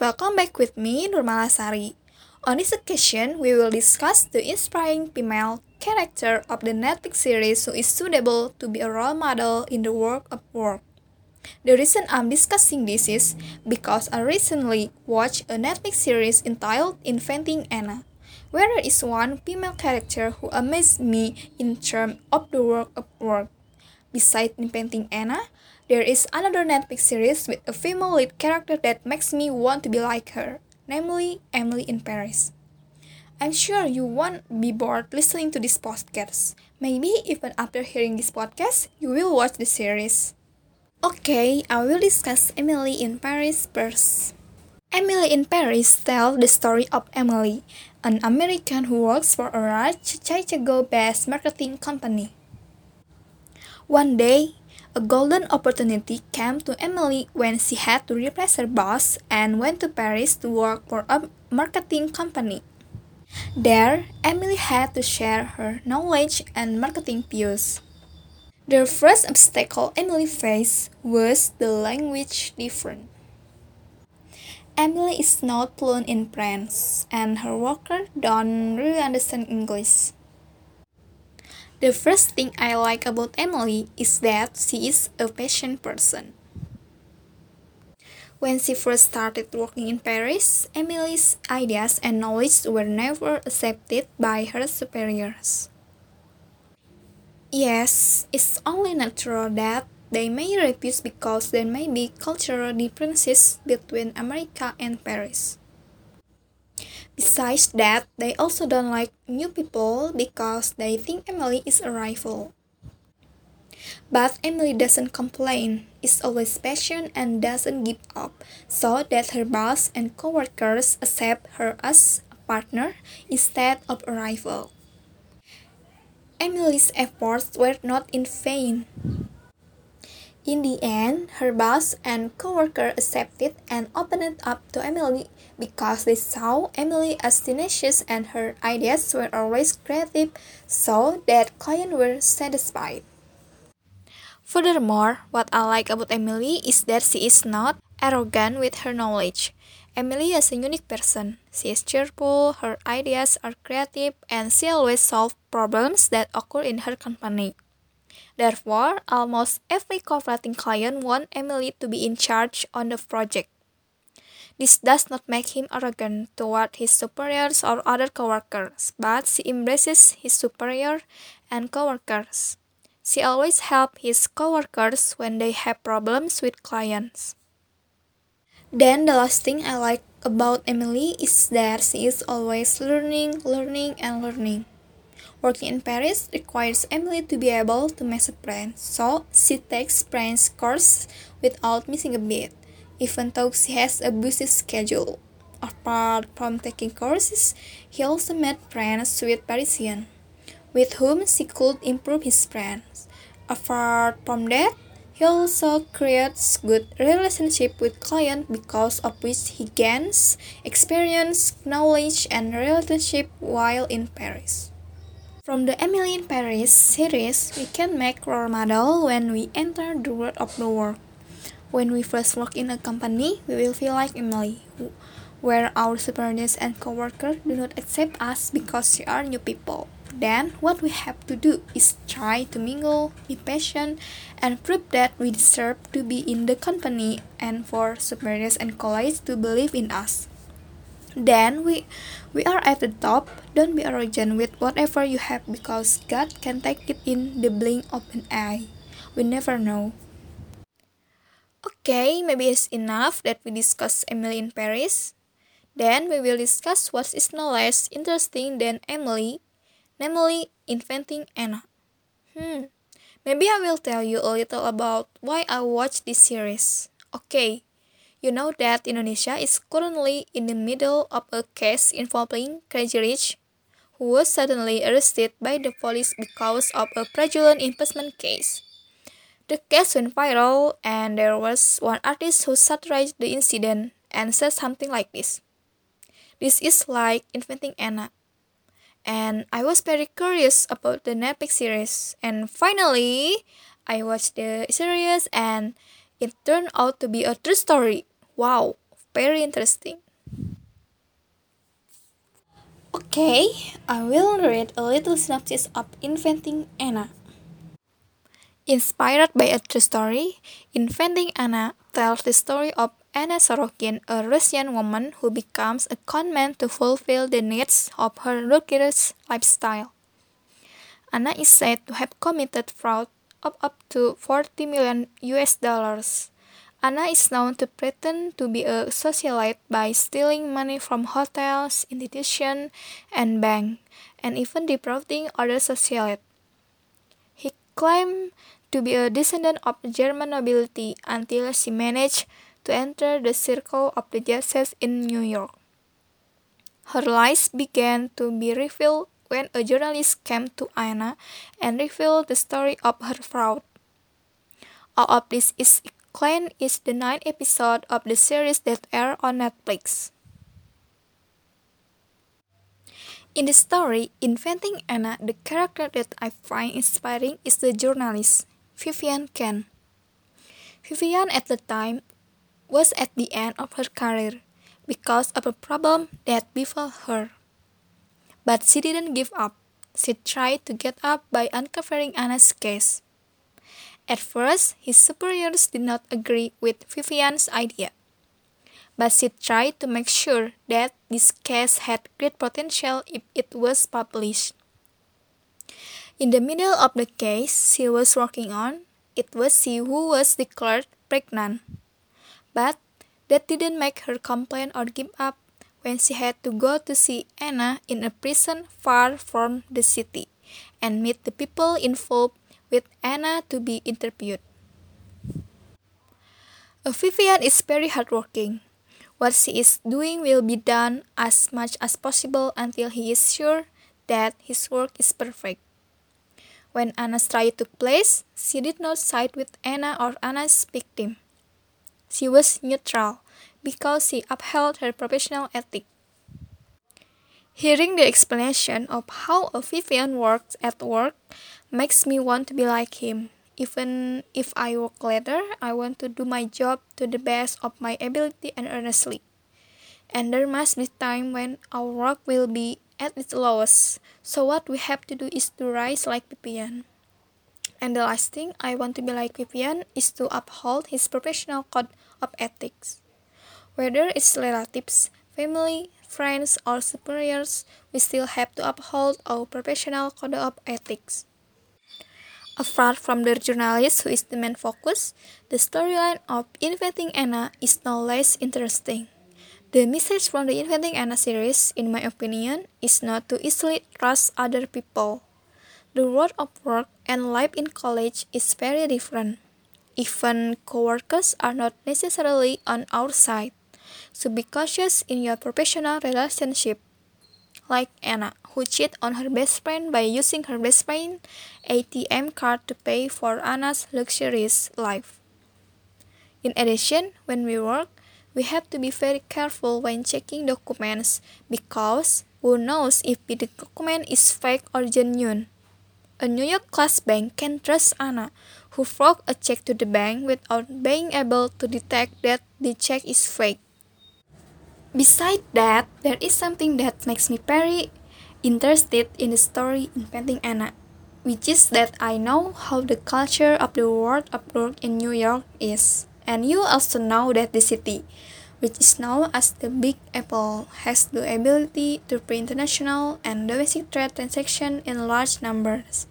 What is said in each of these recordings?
Welcome back with me Nurmala Sari. On this occasion, we will discuss the inspiring female character of the Netflix series who is suitable to be a role model in the world of work. The reason I'm discussing this is because I recently watched a Netflix series entitled Inventing Anna, where there is one female character who amazed me in terms of the work of work. Besides Inventing Anna, there is another Netflix series with a female lead character that makes me want to be like her, namely Emily in Paris. I'm sure you won't be bored listening to this podcast. Maybe even after hearing this podcast, you will watch the series. Okay, I will discuss Emily in Paris first. Emily in Paris tells the story of Emily, an American who works for a large Chicago-based marketing company. One day, a golden opportunity came to Emily when she had to replace her boss and went to Paris to work for a marketing company. There, Emily had to share her knowledge and marketing views. The first obstacle Emily faced was the language difference. Emily is not fluent in French, and her workers don't really understand English. The first thing I like about Emily is that she is a patient person. When she first started working in Paris, Emily's ideas and knowledge were never accepted by her superiors. Yes, it's only natural that they may refuse because there may be cultural differences between America and Paris. Besides that, they also don't like new people because they think Emily is a rival. But Emily doesn't complain, is always patient and doesn't give up, so that her boss and coworkers accept her as a partner instead of a rival. Emily's efforts were not in vain. In the end, her boss and coworker accepted and opened up to Emily because they saw Emily as tenacious and her ideas were always creative, so that clients were satisfied. Furthermore, what I like about Emily is that she is not arrogant with her knowledge. Emily is a unique person. She is cheerful, her ideas are creative, and she always solves problems that occur in her company. Therefore, almost every cooperating client wants Emily to be in charge on the project. This does not make him arrogant toward his superiors or other coworkers, but she embraces his superior and coworkers. She always helps his coworkers when they have problems with clients. Then the last thing I like about Emily is that she is always learning, learning, and learning. Working in Paris requires Emily to be able to master French, so she takes French courses without missing a beat, even though she has a busy schedule. Apart from taking courses, he also met friends with Parisians, with whom she could improve his French. Apart from that, he also creates good relationship with clients because of which he gains experience, knowledge, and relationship while in Paris. From the Emily in Paris series, we can make role model when we enter the world of the work. When we first work in a company, we will feel like Emily, where our superiors and coworkers do not accept us because we are new people. Then, what we have to do is try to mingle, be patient, and prove that we deserve to be in the company and for superiors and colleagues to believe in us. Then we we are at the top. Don't be arrogant with whatever you have because God can take it in the blink of an eye. We never know. Okay, maybe it's enough that we discuss Emily in Paris. Then we will discuss what is no less interesting than Emily, namely inventing Anna. Hmm, maybe I will tell you a little about why I watched this series. Okay, you know that Indonesia is currently in the middle of a case involving Crazy Rich, who was suddenly arrested by the police because of a fraudulent investment case. The case went viral, and there was one artist who satirized the incident and said something like this This is like inventing Anna. And I was very curious about the Netflix series, and finally, I watched the series, and it turned out to be a true story Wow, very interesting. Okay, I will read a little synopsis of Inventing Anna. Inspired by a true story, Inventing Anna tells the story of Anna Sorokin, a Russian woman who becomes a conman to fulfill the needs of her luxurious lifestyle. Anna is said to have committed fraud of up to 40 million US dollars. Anna is known to pretend to be a socialite by stealing money from hotels, institutions, and banks, and even defrauding other socialites. He claimed to be a descendant of German nobility until she managed to enter the circle of the Jazz in New York. Her lies began to be revealed when a journalist came to Anna and revealed the story of her fraud. All of this is explained in the ninth episode of the series that aired on Netflix. In the story, Inventing Anna, the character that I find inspiring is the journalist, Vivian Kent. Vivian at the time was at the end of her career because of a problem that befell her. But she didn't give up. She tried to get up by uncovering Anna's case. At first, his superiors did not agree with Vivian's idea. But she tried to make sure that this case had great potential if it was published. In the middle of the case she was working on, it was she who was declared pregnant. But that didn't make her complain or give up when she had to go to see Anna in a prison far from the city and meet the people involved with Anna to be interviewed. Uh, Vivian is very hardworking. What she is doing will be done as much as possible until he is sure that his work is perfect. When Anna's trial took place, she did not side with Anna or Anna's victim. She was neutral because she upheld her professional ethic. Hearing the explanation of how a Vivian works at work makes me want to be like him. Even if I work later, I want to do my job to the best of my ability and earnestly. And there must be time when our work will be at its lowest. So what we have to do is to rise like Vivian. And the last thing I want to be like Vivian is to uphold his professional code of ethics. Whether it's relatives, family, friends, or superiors, we still have to uphold our professional code of ethics. Apart from the journalist who is the main focus, the storyline of Inventing Anna is no less interesting. The message from the Inventing Anna series, in my opinion, is not to easily trust other people. The world of work and life in college is very different. Even coworkers are not necessarily on our side. So be cautious in your professional relationship. Like Anna, who cheated on her best friend by using her best friend's ATM card to pay for Anna's luxurious life. In addition, when we work, we have to be very careful when checking documents because who knows if the document is fake or genuine. A New York class bank can trust Anna, who forged a check to the bank without being able to detect that the check is fake. Besides that, there is something that makes me very interested in the story Inventing Anna, which is that I know how the culture of the world of work in New York is. And you also know that the city, which is known as the Big Apple, has the ability to print international and domestic trade transactions in large numbers.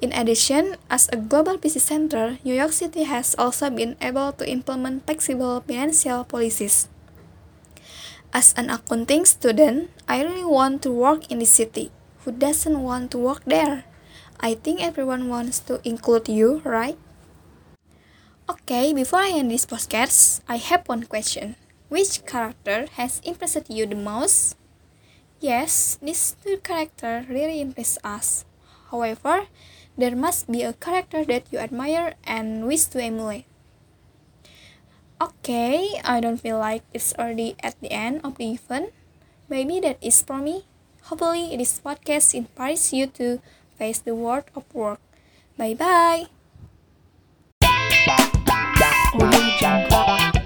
In addition, as a global business center, New York City has also been able to implement flexible financial policies. As an accounting student, I really want to work in the city. Who doesn't want to work there? I think everyone wants to include you, right? Okay, before I end this podcast, I have one question. Which character has impressed you the most? Yes, these two characters really impress us. However, there must be a character that you admire and wish to emulate. Okay, I don't feel like it's already at the end of the event. Maybe that is for me. Hopefully, this podcast inspires you to face the world of work. Bye bye. 我又讲过。